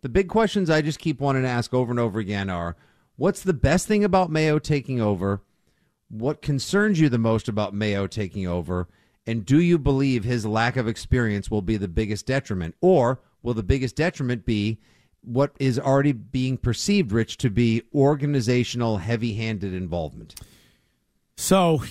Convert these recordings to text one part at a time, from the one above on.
The big questions I just keep wanting to ask over and over again are what's the best thing about Mayo taking over? What concerns you the most about Mayo taking over? And do you believe his lack of experience will be the biggest detriment? Or will the biggest detriment be what is already being perceived, Rich, to be organizational, heavy handed involvement? So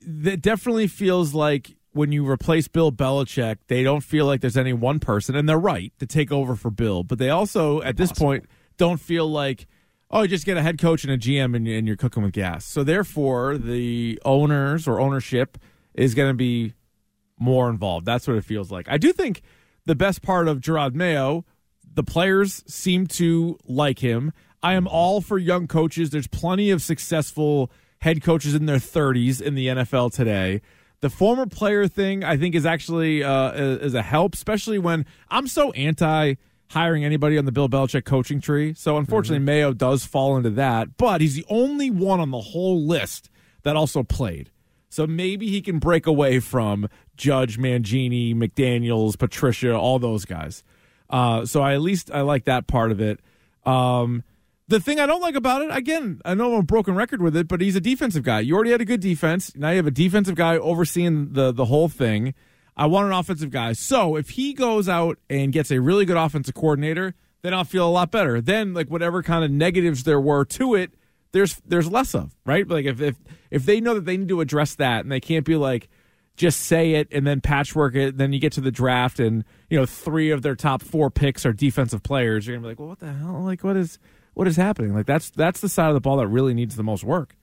that definitely feels like when you replace Bill Belichick, they don't feel like there's any one person, and they're right to take over for Bill. But they also, at this point, don't feel like, oh, you just get a head coach and a GM and, and you're cooking with gas. So therefore, the owners or ownership is going to be more involved. That's what it feels like. I do think the best part of Jerod Mayo, the players seem to like him. I am mm-hmm. all for young coaches. There's plenty of successful head coaches in their 30s in the NFL today the former player thing I think is actually uh, is a help, especially when I'm so anti hiring anybody on the Bill Belichick coaching tree. So unfortunately, mm-hmm. Mayo does fall into that, but he's the only one on the whole list that also played. So maybe he can break away from Judge, Mangini, McDaniels, Patricia, all those guys. Uh, so I at least I like that part of it. Um, the thing I don't like about it, again, I know I'm a broken record with it, but he's a defensive guy. You already had a good defense. Now you have a defensive guy overseeing the the whole thing. I want an offensive guy. So if he goes out and gets a really good offensive coordinator, then I'll feel a lot better. Then like whatever kind of negatives there were to it, there's there's less of, right? Like if if if they know that they need to address that and they can't be like just say it and then patchwork it, then you get to the draft and you know three of their top four picks are defensive players, you're gonna be like, well, what the hell? Like what is what is happening? Like that's that's the side of the ball that really needs the most work.